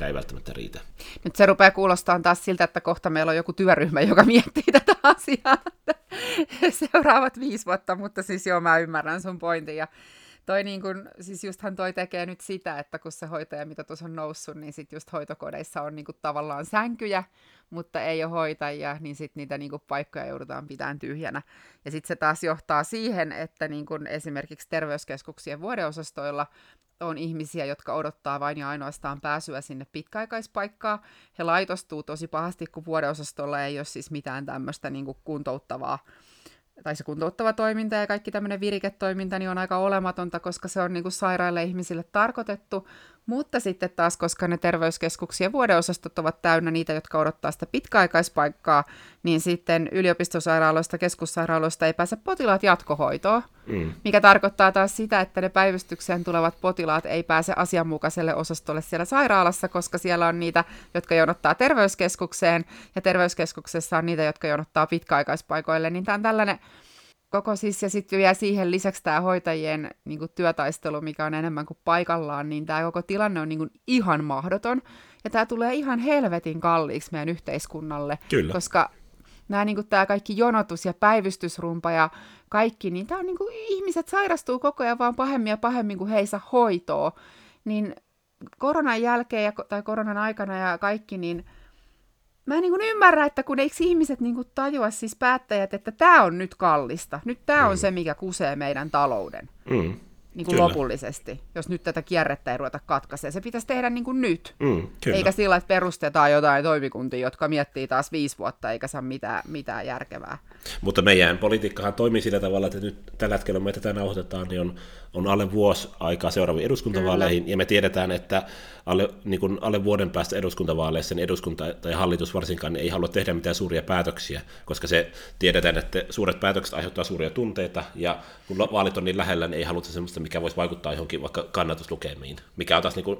0,7 ei välttämättä riitä. Nyt se rupeaa kuulostaa taas siltä, että kohta meillä on joku työryhmä, joka miettii tätä asiaa seuraavat viisi vuotta, mutta siis joo, mä ymmärrän sun pointin. Ja toi niin kun, siis justhan toi tekee nyt sitä, että kun se hoitajamitoitus on noussut, niin sit just hoitokodeissa on niin tavallaan sänkyjä, mutta ei ole hoitajia, niin sitten niitä niin kuin, paikkoja joudutaan pitämään tyhjänä. Ja sitten se taas johtaa siihen, että niin kuin, esimerkiksi terveyskeskuksien vuodeosastoilla on ihmisiä, jotka odottaa vain ja ainoastaan pääsyä sinne pitkäaikaispaikkaan. He laitostuu tosi pahasti, kun vuodeosastolla ei ole siis mitään tämmöistä niin kuntouttavaa tai se kuntouttava toiminta ja kaikki tämmöinen viriketoiminta niin on aika olematonta, koska se on niin kuin sairaille ihmisille tarkoitettu, mutta sitten taas, koska ne terveyskeskuksien vuodeosastot ovat täynnä niitä, jotka odottaa sitä pitkäaikaispaikkaa, niin sitten yliopistosairaaloista, keskussairaaloista ei pääse potilaat jatkohoitoon, mm. mikä tarkoittaa taas sitä, että ne päivystykseen tulevat potilaat ei pääse asianmukaiselle osastolle siellä sairaalassa, koska siellä on niitä, jotka jonottaa terveyskeskukseen, ja terveyskeskuksessa on niitä, jotka jonottaa pitkäaikaispaikoille, niin tämä on tällainen koko siis, ja sitten vielä siihen lisäksi tämä hoitajien niin kuin, työtaistelu, mikä on enemmän kuin paikallaan, niin tämä koko tilanne on niin kuin, ihan mahdoton. Ja tämä tulee ihan helvetin kalliiksi meidän yhteiskunnalle. Kyllä. Koska nämä, niin kuin, tämä kaikki jonotus ja päivystysrumpa ja kaikki, niin tämä on niin kuin, ihmiset sairastuu koko ajan vaan pahemmin ja pahemmin, kuin he ei saa hoitoa. Niin koronan jälkeen ja, tai koronan aikana ja kaikki, niin mä en niin kuin ymmärrä, että kun eikö ihmiset niin kuin tajua, siis päättäjät, että tämä on nyt kallista. Nyt tämä mm. on se, mikä kusee meidän talouden. Mm niin kuin lopullisesti, jos nyt tätä kierrettä ei ruveta katkaisemaan. Se pitäisi tehdä niin kuin nyt, mm, eikä sillä, että perustetaan jotain toimikuntia, jotka miettii taas viisi vuotta eikä saa mitään, mitään järkevää. Mutta meidän politiikkahan toimii sillä tavalla, että nyt tällä hetkellä, me tätä nauhoitetaan, niin on, on alle vuosi aikaa seuraaviin eduskuntavaaleihin, Kyllä. ja me tiedetään, että alle, niin kuin alle vuoden päästä eduskuntavaaleissa niin eduskunta tai hallitus varsinkaan niin ei halua tehdä mitään suuria päätöksiä, koska se tiedetään, että suuret päätökset aiheuttavat suuria tunteita, ja kun vaalit on niin lähellä, niin ei haluta sellaista, mikä voisi vaikuttaa johonkin vaikka kannatuslukemiin, mikä on taas niin kuin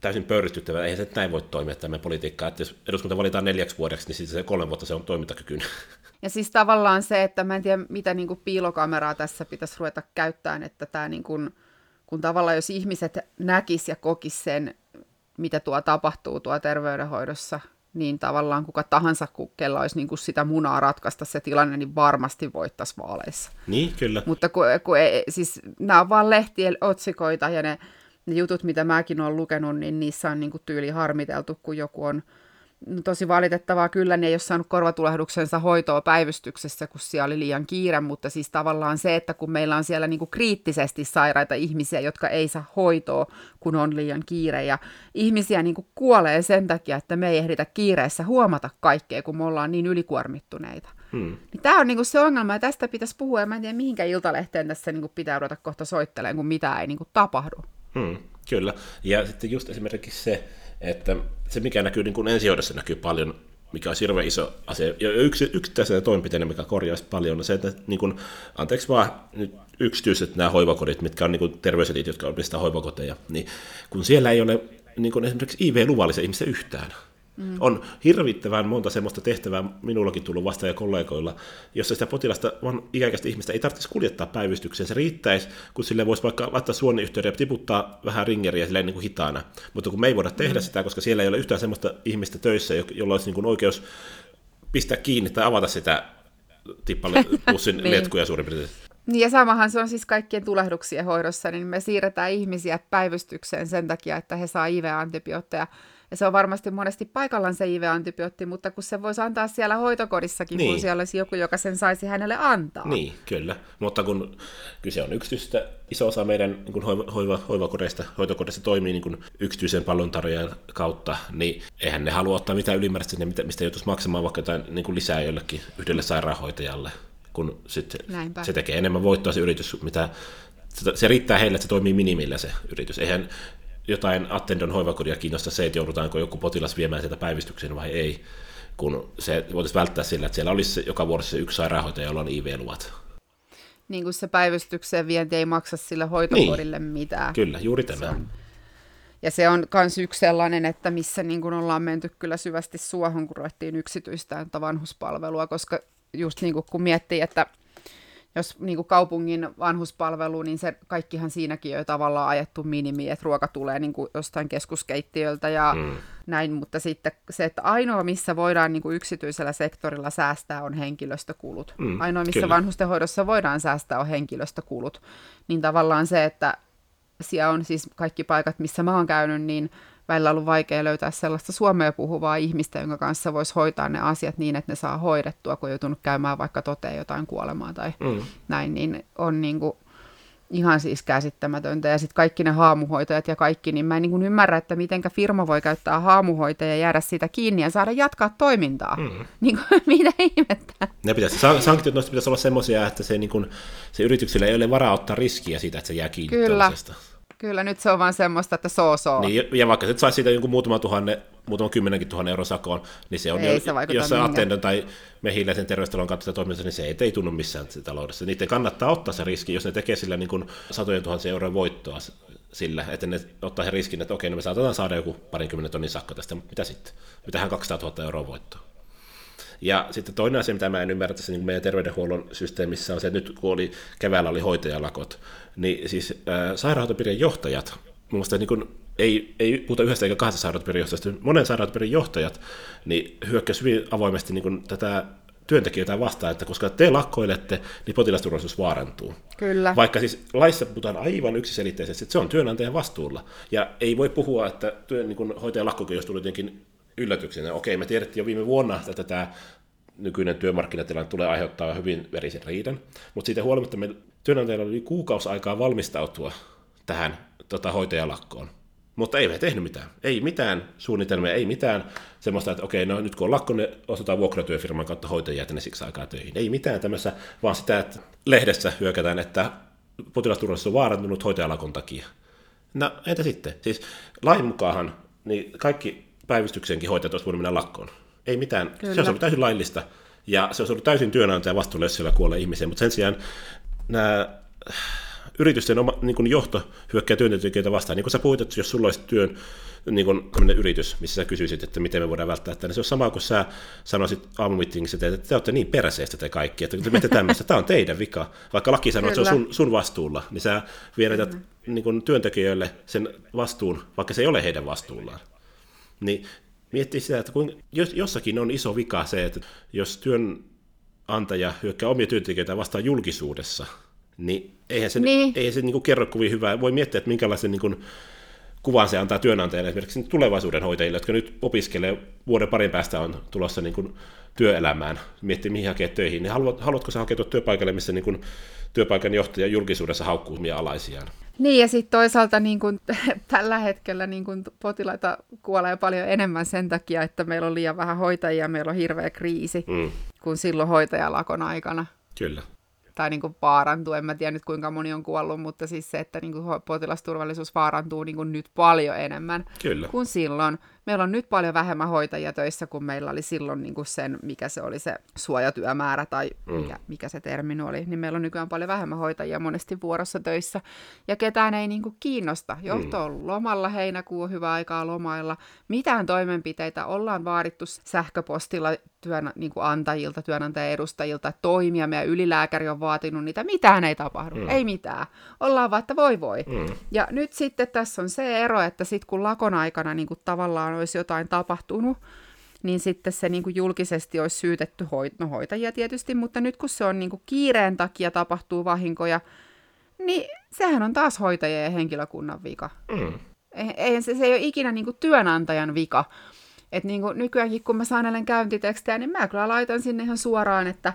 täysin pöyristyttävää. Eihän se näin voi toimia tämä politiikka, että jos eduskunta valitaan neljäksi vuodeksi, niin sitten se kolme vuotta se on toimintakykyinen. Ja siis tavallaan se, että mä en tiedä, mitä niin kuin piilokameraa tässä pitäisi ruveta käyttämään, että tämä niin kuin, kun tavallaan jos ihmiset näkis ja kokis sen, mitä tuo tapahtuu tuo terveydenhoidossa, niin tavallaan kuka tahansa, kella olisi niin kuin sitä munaa ratkaista se tilanne, niin varmasti voittaisi vaaleissa. Niin, kyllä. Mutta kun, kun ei, siis nämä on vaan lehtien otsikoita ja ne, ne jutut, mitä mäkin olen lukenut, niin niissä on niin kuin tyyli harmiteltu, kun joku on No tosi valitettavaa kyllä, ne ei ole saanut korvatulehduksensa hoitoa päivystyksessä, kun siellä oli liian kiire, mutta siis tavallaan se, että kun meillä on siellä niinku kriittisesti sairaita ihmisiä, jotka ei saa hoitoa, kun on liian kiire, ja ihmisiä niinku kuolee sen takia, että me ei ehditä kiireessä huomata kaikkea, kun me ollaan niin ylikuormittuneita. Hmm. Niin tämä on niinku se ongelma, ja tästä pitäisi puhua, ja mä en tiedä, mihinkä iltalehteen tässä niinku pitää ruveta kohta soittelemaan, kun mitään ei niinku tapahdu. Hmm, kyllä, ja sitten just esimerkiksi se, että se mikä näkyy niin kuin ensihoidossa näkyy paljon, mikä on hirveän iso asia, ja yksi, yksittäisenä toimenpiteenä, mikä korjaisi paljon, on se, että niin kuin, anteeksi vaan nyt yksityiset nämä hoivakodit, mitkä on niin terveysetit, jotka omistaa hoivakoteja, niin kun siellä ei ole niin kuin esimerkiksi IV-luvallisia ihmisiä yhtään, Mm. On hirvittävän monta semmoista tehtävää minullakin tullut vasta ja kollegoilla, jossa sitä potilasta, vaan ikäikäistä ihmistä ei tarvitsisi kuljettaa päivystykseen. Se riittäisi, kun sille voisi vaikka laittaa suoniyhteyden ja tiputtaa vähän ringeriä silleen niin kuin hitaana. Mutta kun me ei voida tehdä mm. sitä, koska siellä ei ole yhtään semmoista ihmistä töissä, jolla olisi niin kuin oikeus pistää kiinni tai avata sitä tippapussin niin. letkuja suurin piirtein. Niin ja samahan se on siis kaikkien tulehduksien hoidossa, niin me siirretään ihmisiä päivystykseen sen takia, että he saa IV-antibiootteja Ja se on varmasti monesti paikallaan se IV-antibiootti, mutta kun se voisi antaa siellä hoitokodissakin, niin. kun siellä olisi joku, joka sen saisi hänelle antaa. Niin, kyllä. Mutta kun kyse on yksityistä, iso osa meidän niin kuin hoiva, hoiva, hoivakodeista, hoitokodeista toimii niin kuin yksityisen palveluntarjoajan kautta, niin eihän ne halua ottaa mitään ylimääräistä, mistä joutuisi maksamaan vaikka jotain niin kuin lisää jollekin yhdelle sairaanhoitajalle kun sit se tekee enemmän voittoa se yritys, mitä se riittää heille, että se toimii minimillä se yritys. Eihän jotain Attendon hoivakodia kiinnosta se, että joudutaanko joku potilas viemään sieltä päivystykseen vai ei, kun se voitaisiin välttää sillä, että siellä olisi joka vuosi se yksi sairaanhoitaja, jolla on IV-luvat. Niin kuin se päivystykseen vienti ei maksa sille hoitokodille niin. mitään. Kyllä, juuri tämä. Se on. Ja se on myös yksi sellainen, että missä niin kuin ollaan menty kyllä syvästi suohon, kun ruvettiin yksityistään vanhuspalvelua, koska just niin kuin kun miettii, että jos niin kuin kaupungin vanhuspalvelu, niin se kaikkihan siinäkin on tavallaan ajettu minimi, että ruoka tulee niin kuin jostain keskuskeittiöltä ja mm. näin, mutta sitten se, että ainoa, missä voidaan niin kuin yksityisellä sektorilla säästää, on henkilöstökulut. Mm, ainoa, missä kyllä. vanhustenhoidossa voidaan säästää, on henkilöstökulut. Niin tavallaan se, että siellä on siis kaikki paikat, missä mä oon käynyt, niin välillä ollut vaikea löytää sellaista suomea puhuvaa ihmistä, jonka kanssa voisi hoitaa ne asiat niin, että ne saa hoidettua, kun on joutunut käymään vaikka toteen jotain kuolemaa tai mm. näin, niin on niin kuin ihan siis käsittämätöntä. Ja sitten kaikki ne haamuhoitajat ja kaikki, niin mä en niin ymmärrä, että mitenkä firma voi käyttää haamuhoitajia ja jäädä siitä kiinni ja saada jatkaa toimintaa. Mm. Niin kuin, mitä ihmettä? Ne pitäisi, sanktiot noista pitäisi olla semmoisia, että se, niin kuin, se yrityksellä ei ole varaa ottaa riskiä siitä, että se jää kiinni Kyllä. Tällaisesta. Kyllä, nyt se on vaan semmoista, että soo soo. Niin, ja vaikka se saisi siitä jonkun muutama tuhanne, muutama kymmenenkin tuhannen euron sakoon, niin se on ei jo, se jos se Attendon tai Mehiläisen terveystalon kautta toiminnassa, niin se ei, ei tunnu missään taloudessa. Niiden kannattaa ottaa se riski, jos ne tekee sillä niin kuin satojen tuhansien eurojen voittoa sillä, että ne ottaa sen riskin, että okei, no me saatetaan saada joku parinkymmenen tonnin sakko tästä, mutta mitä sitten? Me tehdään 200 000 euroa voittoa. Ja sitten toinen asia, mitä mä en ymmärrä tässä niin meidän terveydenhuollon systeemissä on se, että nyt kun oli, keväällä oli hoitajalakot, niin siis äh, sairaanhoitopiirien johtajat, mun mielestä niin kuin, ei, ei puhuta yhdestä eikä kahdesta sairaanhoitopiirin johtajasta, monen sairaanhoitopiirin johtajat niin hyökkäsivät hyvin avoimesti niin kuin, tätä työntekijöitä vastaan, että koska te lakkoilette, niin potilasturvallisuus vaarantuu. Kyllä. Vaikka siis laissa puhutaan aivan yksiselitteisesti, että se on työnantajan vastuulla. Ja ei voi puhua, että työn, niin hoitajan lakkokin olisi tullut jotenkin yllätyksenä. Okei, me tiedettiin jo viime vuonna, että tämä nykyinen työmarkkinatilanne tulee aiheuttaa hyvin verisen riidan, mutta siitä huolimatta me työnantajalla oli kuukausi aikaa valmistautua tähän tota, hoitajalakkoon. Mutta ei me tehnyt mitään. Ei mitään suunnitelmia, ei mitään semmoista, että okei, no nyt kun on lakko, ne ostetaan vuokratyöfirman kautta hoitajia tänne siksi aikaa töihin. Ei mitään tämmöistä, vaan sitä, että lehdessä hyökätään, että potilasturvallisuus on vaarantunut hoitajalakon takia. No entä sitten? Siis lain mukaan niin kaikki päivystyksenkin hoitajat olisi voinut mennä lakkoon. Ei mitään. Kyllä. Se olisi ollut täysin laillista. Ja se olisi ollut täysin työnantajan vastuulla, jos siellä kuolee ihmisiä. Mutta sen sijaan nämä yritysten oma, niin kuin johto hyökkää työntekijöitä vastaan. Niin kuin sä puhuit, että jos sulla olisi työn niin kuin yritys, missä sä kysyisit, että miten me voidaan välttää tämä, niin se on sama kuin sä sanoisit aamumittingissä, että te olette niin perseestä te kaikki, että te menette tämmöistä, tämä on teidän vika. Vaikka laki sanoo, että se on sun, sun vastuulla, niin sä vieretät mm-hmm. niin kuin työntekijöille sen vastuun, vaikka se ei ole heidän vastuullaan. Niin miettii sitä, että kun, jos, jossakin on iso vika se, että jos työnantaja hyökkää omia työntekijöitä vastaan julkisuudessa, niin eihän se, niin. Eihän se niin kuin kerro kovin hyvää. Voi miettiä, että minkälaisen niin kuin, kuvan se antaa työnantajalle esimerkiksi tulevaisuuden hoitajille, jotka nyt opiskelee vuoden parin päästä on tulossa niin kuin työelämään, miettii mihin hakee töihin, niin haluat, haluatko sä hakea työpaikalle, missä niin kuin työpaikan johtaja julkisuudessa haukkuu alaisiaan? Niin, ja sitten toisaalta niin kun, tällä hetkellä niin kun potilaita kuolee paljon enemmän sen takia, että meillä on liian vähän hoitajia, meillä on hirveä kriisi, mm. kuin silloin hoitajalakon aikana. Kyllä. Tai niin kuin vaarantuu, en mä tiedä nyt kuinka moni on kuollut, mutta siis se, että niin kuin potilasturvallisuus vaarantuu niin kuin nyt paljon enemmän Kyllä. kuin silloin meillä on nyt paljon vähemmän hoitajia töissä kuin meillä oli silloin niin kuin sen, mikä se oli se suojatyömäärä tai mm. mikä, mikä se termi oli, niin meillä on nykyään paljon vähemmän hoitajia monesti vuorossa töissä ja ketään ei niin kuin kiinnosta. Johto mm. on lomalla, heinäkuu on hyvä aikaa lomailla. Mitään toimenpiteitä ollaan vaadittu sähköpostilla työnantajilta, niin työnantajan edustajilta toimia. Meidän ylilääkäri on vaatinut niitä. Mitään ei tapahdu. Mm. Ei mitään. Ollaan vaan, että voi voi. Mm. Ja nyt sitten tässä on se ero, että sitten kun lakon aikana niin kuin tavallaan olisi jotain tapahtunut, niin sitten se niin kuin julkisesti olisi syytetty hoit- no, hoitajia tietysti, mutta nyt kun se on niin kuin kiireen takia tapahtuu vahinkoja, niin sehän on taas hoitajien ja henkilökunnan vika. Mm. Ei, se, se ei ole ikinä niin kuin työnantajan vika. Et niin kuin nykyäänkin, kun mä sanelen käyntitekstejä, niin mä kyllä laitan sinne ihan suoraan, että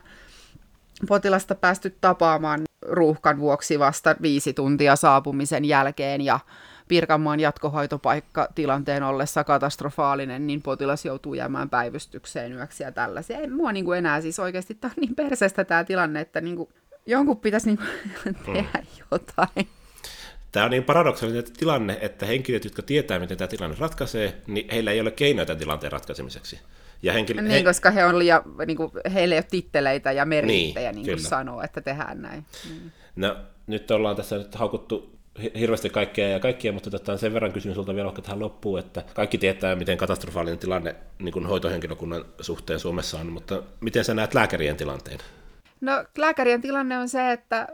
potilasta päästy tapaamaan ruuhkan vuoksi vasta viisi tuntia saapumisen jälkeen ja Pirkanmaan jatkohoitopaikka tilanteen ollessa katastrofaalinen, niin potilas joutuu jäämään päivystykseen yöksi ja tällaisia. Ei mua niin kuin enää siis oikeasti, tämä on niin perseestä tämä tilanne, että niin kuin, jonkun pitäisi niin kuin, tehdä jotain. Tämä on niin paradoksaalinen tilanne, että henkilöt, jotka tietää, miten tämä tilanne ratkaisee, niin heillä ei ole keinoja tämän tilanteen ratkaisemiseksi. Ja henkilö, niin, he... koska he on liian, niin kuin, heillä ei ole titteleitä ja merittejä, niin, niin kuin sanoo, että tehdään näin. Niin. No, nyt ollaan tässä nyt haukuttu hirveästi kaikkea ja kaikkia, mutta otetaan sen verran kysymys sulta vielä vaikka tähän loppuun, että kaikki tietää, miten katastrofaalinen tilanne niin kuin hoitohenkilökunnan suhteen Suomessa on, mutta miten sä näet lääkärien tilanteen? No lääkärien tilanne on se, että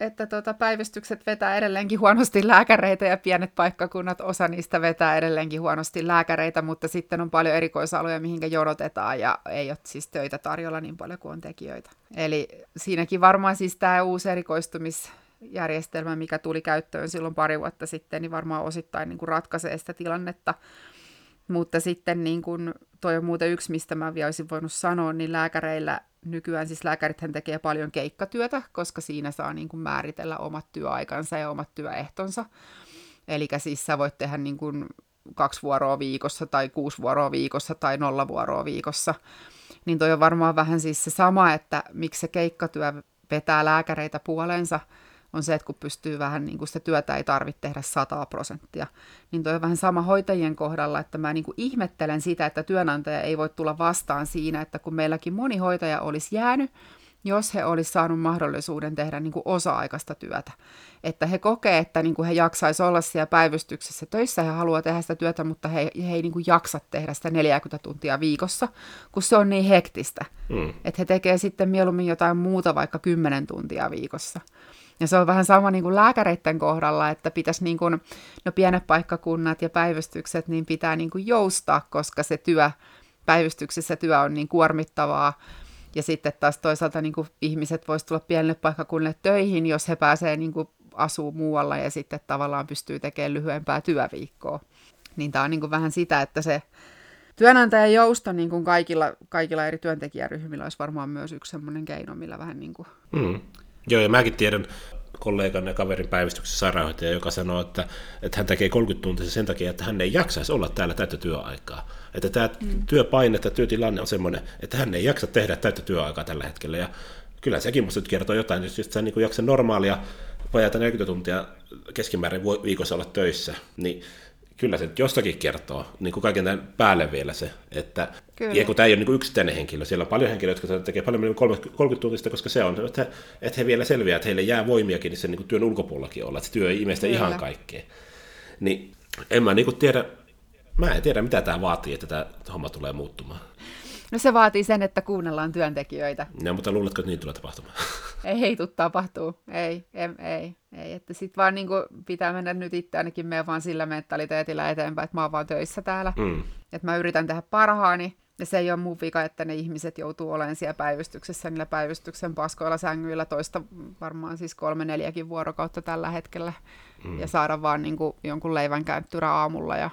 että tuota, päivystykset vetää edelleenkin huonosti lääkäreitä ja pienet paikkakunnat, osa niistä vetää edelleenkin huonosti lääkäreitä, mutta sitten on paljon erikoisaloja, mihinkä jonotetaan ja ei ole siis töitä tarjolla niin paljon kuin on tekijöitä. Eli siinäkin varmaan siis tämä uusi erikoistumisjärjestelmä, mikä tuli käyttöön silloin pari vuotta sitten, niin varmaan osittain niin kuin ratkaisee sitä tilannetta. Mutta sitten niin kuin, toi on muuten yksi, mistä mä vielä olisin voinut sanoa, niin lääkäreillä nykyään siis lääkärithän tekee paljon keikkatyötä, koska siinä saa niin kuin määritellä omat työaikansa ja omat työehtonsa. Eli siis sä voit tehdä niin kuin kaksi vuoroa viikossa tai kuusi vuoroa viikossa tai nolla vuoroa viikossa. Niin toi on varmaan vähän siis se sama, että miksi se keikkatyö vetää lääkäreitä puolensa – on se, että kun pystyy vähän, niin kuin sitä työtä ei tarvitse tehdä 100 prosenttia. Niin toi on vähän sama hoitajien kohdalla, että mä niin kuin ihmettelen sitä, että työnantaja ei voi tulla vastaan siinä, että kun meilläkin moni hoitaja olisi jäänyt, jos he olisi saanut mahdollisuuden tehdä niin kuin osa-aikaista työtä. Että he kokee, että niin kuin he jaksaisi olla siellä päivystyksessä töissä, he haluaa tehdä sitä työtä, mutta he, he ei niin kuin jaksa tehdä sitä 40 tuntia viikossa, kun se on niin hektistä. Mm. Että he tekee sitten mieluummin jotain muuta, vaikka 10 tuntia viikossa. Ja se on vähän sama niin kuin lääkäreiden kohdalla, että pitäisi niin kuin, no pienet paikkakunnat ja päivystykset, niin pitää niin kuin joustaa, koska se työ, päivystyksessä työ on niin kuormittavaa. Ja sitten taas toisaalta niin kuin ihmiset voisivat tulla pienelle paikkakunnille töihin, jos he pääsevät niin asuu muualla ja sitten tavallaan pystyy tekemään lyhyempää työviikkoa. Niin tämä on niin kuin vähän sitä, että se työnantajan jousto niin kuin kaikilla, kaikilla eri työntekijäryhmillä olisi varmaan myös yksi sellainen keino, millä vähän niin kuin mm. Joo, ja mäkin tiedän kollegan ja kaverin päivystyksessä sairaanhoitaja, joka sanoo, että, että hän tekee 30 tuntia sen takia, että hän ei jaksaisi olla täällä täyttä työaikaa. Että tämä mm. työpaine, tämä työtilanne on semmoinen, että hän ei jaksa tehdä täyttä työaikaa tällä hetkellä. Ja kyllä sekin musta nyt kertoo jotain, jos sä niin jaksa normaalia vajaata 40 tuntia keskimäärin viikossa olla töissä, niin kyllä se jostakin kertoo, niin kuin kaiken tämän päälle vielä se, että ja kun tämä ei ole niin yksittäinen henkilö, siellä on paljon henkilöitä, jotka tekee paljon yli 30 tuntista, koska se on, että, että he vielä selviää, että heille jää voimiakin niin sen niin työn ulkopuolellakin olla, että se työ ei imestä ihan kaikkea. Niin en mä niin tiedä, mä en tiedä mitä tämä vaatii, että tämä homma tulee muuttumaan. No se vaatii sen, että kuunnellaan työntekijöitä. No, mutta luuletko, että niin tulee tapahtumaan? Ei, ei tule tapahtuu. Ei, ei, ei. ei. Että sit vaan niin pitää mennä nyt itse ainakin me vaan sillä mentaliteetillä eteenpäin, että mä oon vaan töissä täällä. Mm. Että mä yritän tehdä parhaani. Ja se ei ole mun vika, että ne ihmiset joutuu olemaan siellä päivystyksessä niillä päivystyksen paskoilla sängyillä toista varmaan siis kolme neljäkin vuorokautta tällä hetkellä. Mm. Ja saada vaan niin kuin jonkun leivän käyttyrä aamulla ja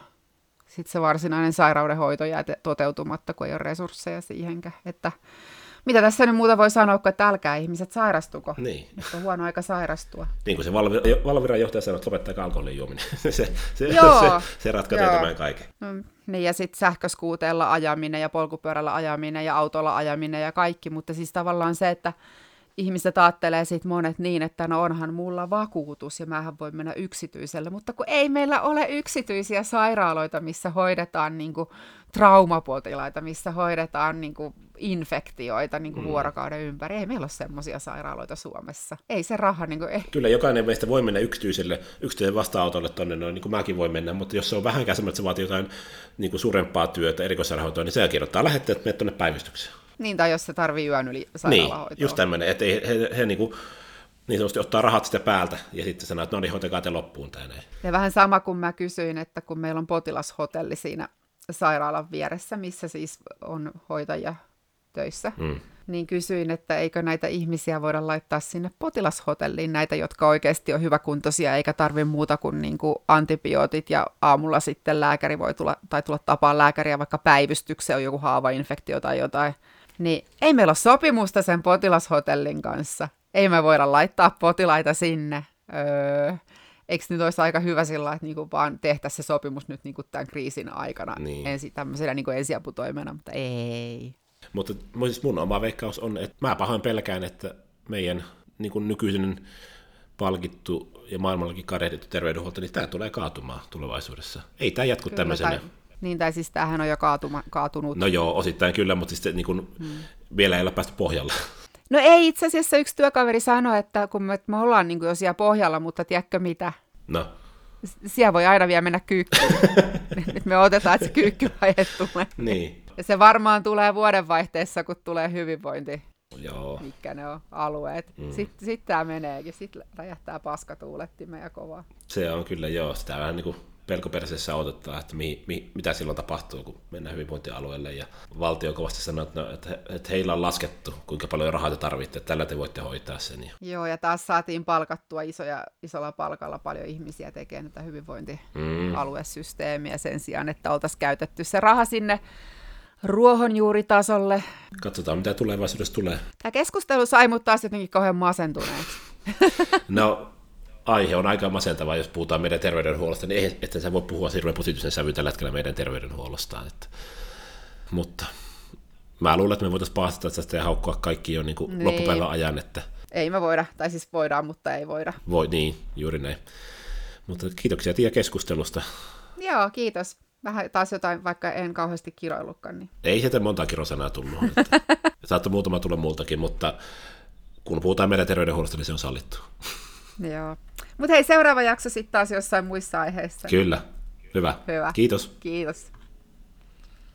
sitten se varsinainen sairaudenhoito jää toteutumatta, kun ei ole resursseja siihenkään. Että mitä tässä nyt muuta voi sanoa, kun että älkää ihmiset sairastuko. Niin. Nyt on huono aika sairastua. Niin kuin se Valviran johtaja sanoi, että lopettakaa alkoholin juominen. se, se, Joo. se, se ratkaisee Joo. tämän kaiken. No, niin ja sitten sähköskuuteella ajaminen ja polkupyörällä ajaminen ja autolla ajaminen ja kaikki, mutta siis tavallaan se, että ihmiset ajattelee sit monet niin, että no onhan mulla vakuutus ja mähän voi mennä yksityiselle, mutta kun ei meillä ole yksityisiä sairaaloita, missä hoidetaan niin kuin traumapotilaita, missä hoidetaan niin kuin infektioita niin kuin mm. vuorokauden ympäri. Ei meillä ole semmoisia sairaaloita Suomessa. Ei se raha... Niin kuin, ei. Kyllä jokainen meistä voi mennä yksityiselle, yksityiselle vastaanotolle tuonne, noin, niin kuin mäkin voi mennä, mutta jos se on vähänkään semmoinen, että se vaatii jotain niin kuin suurempaa työtä, erikoissairaanhoitoa, niin se kirjoittaa lähetteet, että menet tuonne päivystykseen. Niin, tai jos se tarvii yön yli sairaalahoitoa. Niin, just tämmöinen, että he, he, he niin kuin, niin sanotusti ottaa rahat sitä päältä ja sitten sanoo, että no niin, hoitakaa te loppuun tämä Ja vähän sama kuin mä kysyin, että kun meillä on potilashotelli siinä sairaalan vieressä, missä siis on hoitajia töissä, mm. niin kysyin, että eikö näitä ihmisiä voida laittaa sinne potilashotelliin, näitä, jotka oikeasti on hyväkuntoisia, eikä tarvi muuta kuin, niin kuin antibiootit, ja aamulla sitten lääkäri voi tulla, tai tulla tapaan lääkäriä, vaikka päivystykseen on joku haavainfektio tai jotain. Niin ei meillä ole sopimusta sen potilashotellin kanssa. Ei me voida laittaa potilaita sinne. Öö, eikö nyt olisi aika hyvä sillä, että niinku vaan tehtäisiin se sopimus nyt niinku tämän kriisin aikana niin. ensi, tämmöisenä niinku ensiaputoimena, mutta ei. Mutta siis mun oma veikkaus on, että mä pahoin pelkään, että meidän niin kuin nykyinen palkittu ja maailmallakin kadehdittu terveydenhuolto, niin tämä tulee kaatumaan tulevaisuudessa. Ei tämä jatku kyllä, tämmöisenä. Tai, niin, tai siis tämähän on jo kaatuma, kaatunut. No joo, osittain kyllä, mutta siis niin kuin, hmm. vielä ei ole päästy pohjalla. No ei, itse asiassa yksi työkaveri sanoi, että kun me, me ollaan niin kuin jo siellä pohjalla, mutta tiedätkö mitä? No. Siellä voi aina vielä mennä kyykkyyn. Nyt me otetaan, että se kyykkyvaihe tulee. Niin. Ja se varmaan tulee vuodenvaihteessa, kun tulee hyvinvointi. Joo. Mitkä ne on alueet. Mm. Sitten sit tämä meneekin, sitten räjähtää paskatuulettimeen ja kovaa. Se on kyllä joo, sitä vähän niin kuin pelkoperäisessä odottaa, että mi, mi, mitä silloin tapahtuu, kun mennään hyvinvointialueelle. Ja valtio kovasti sanoo, että, no, että, että heillä on laskettu, kuinka paljon rahaa te tarvitte, että tällä te voitte hoitaa sen. Joo, ja taas saatiin palkattua isoja, isolla palkalla paljon ihmisiä tekemään tätä hyvinvointialuesysteemiä sen sijaan, että oltaisiin käytetty se raha sinne ruohonjuuritasolle. Katsotaan, mitä tulevaisuudessa tulee. Tämä keskustelu sai mut taas jotenkin kauhean masentuneeksi. no, aihe on aika masentava, jos puhutaan meidän terveydenhuollosta, niin että sä voi puhua hirveän positiivisen sävy tällä hetkellä meidän terveydenhuollosta. Että, mutta mä luulen, että me voitaisiin paastata tästä ja haukkua kaikki jo niin kuin niin. loppupäivän ajan. Että... Ei me voida, tai siis voidaan, mutta ei voida. Voi, niin, juuri näin. Mutta kiitoksia Tiia keskustelusta. Joo, kiitos. Vähän taas jotain, vaikka en kauheasti kiroillutkaan. Niin. Ei sieltä monta kirosanaa tullut. Että, saattoi muutama tulla multakin, mutta kun puhutaan meidän terveydenhuollosta, niin se on sallittu. Joo. Mutta hei, seuraava jakso sitten taas jossain muissa aiheissa. Kyllä. Hyvä. Hyvä. Kiitos. Kiitos.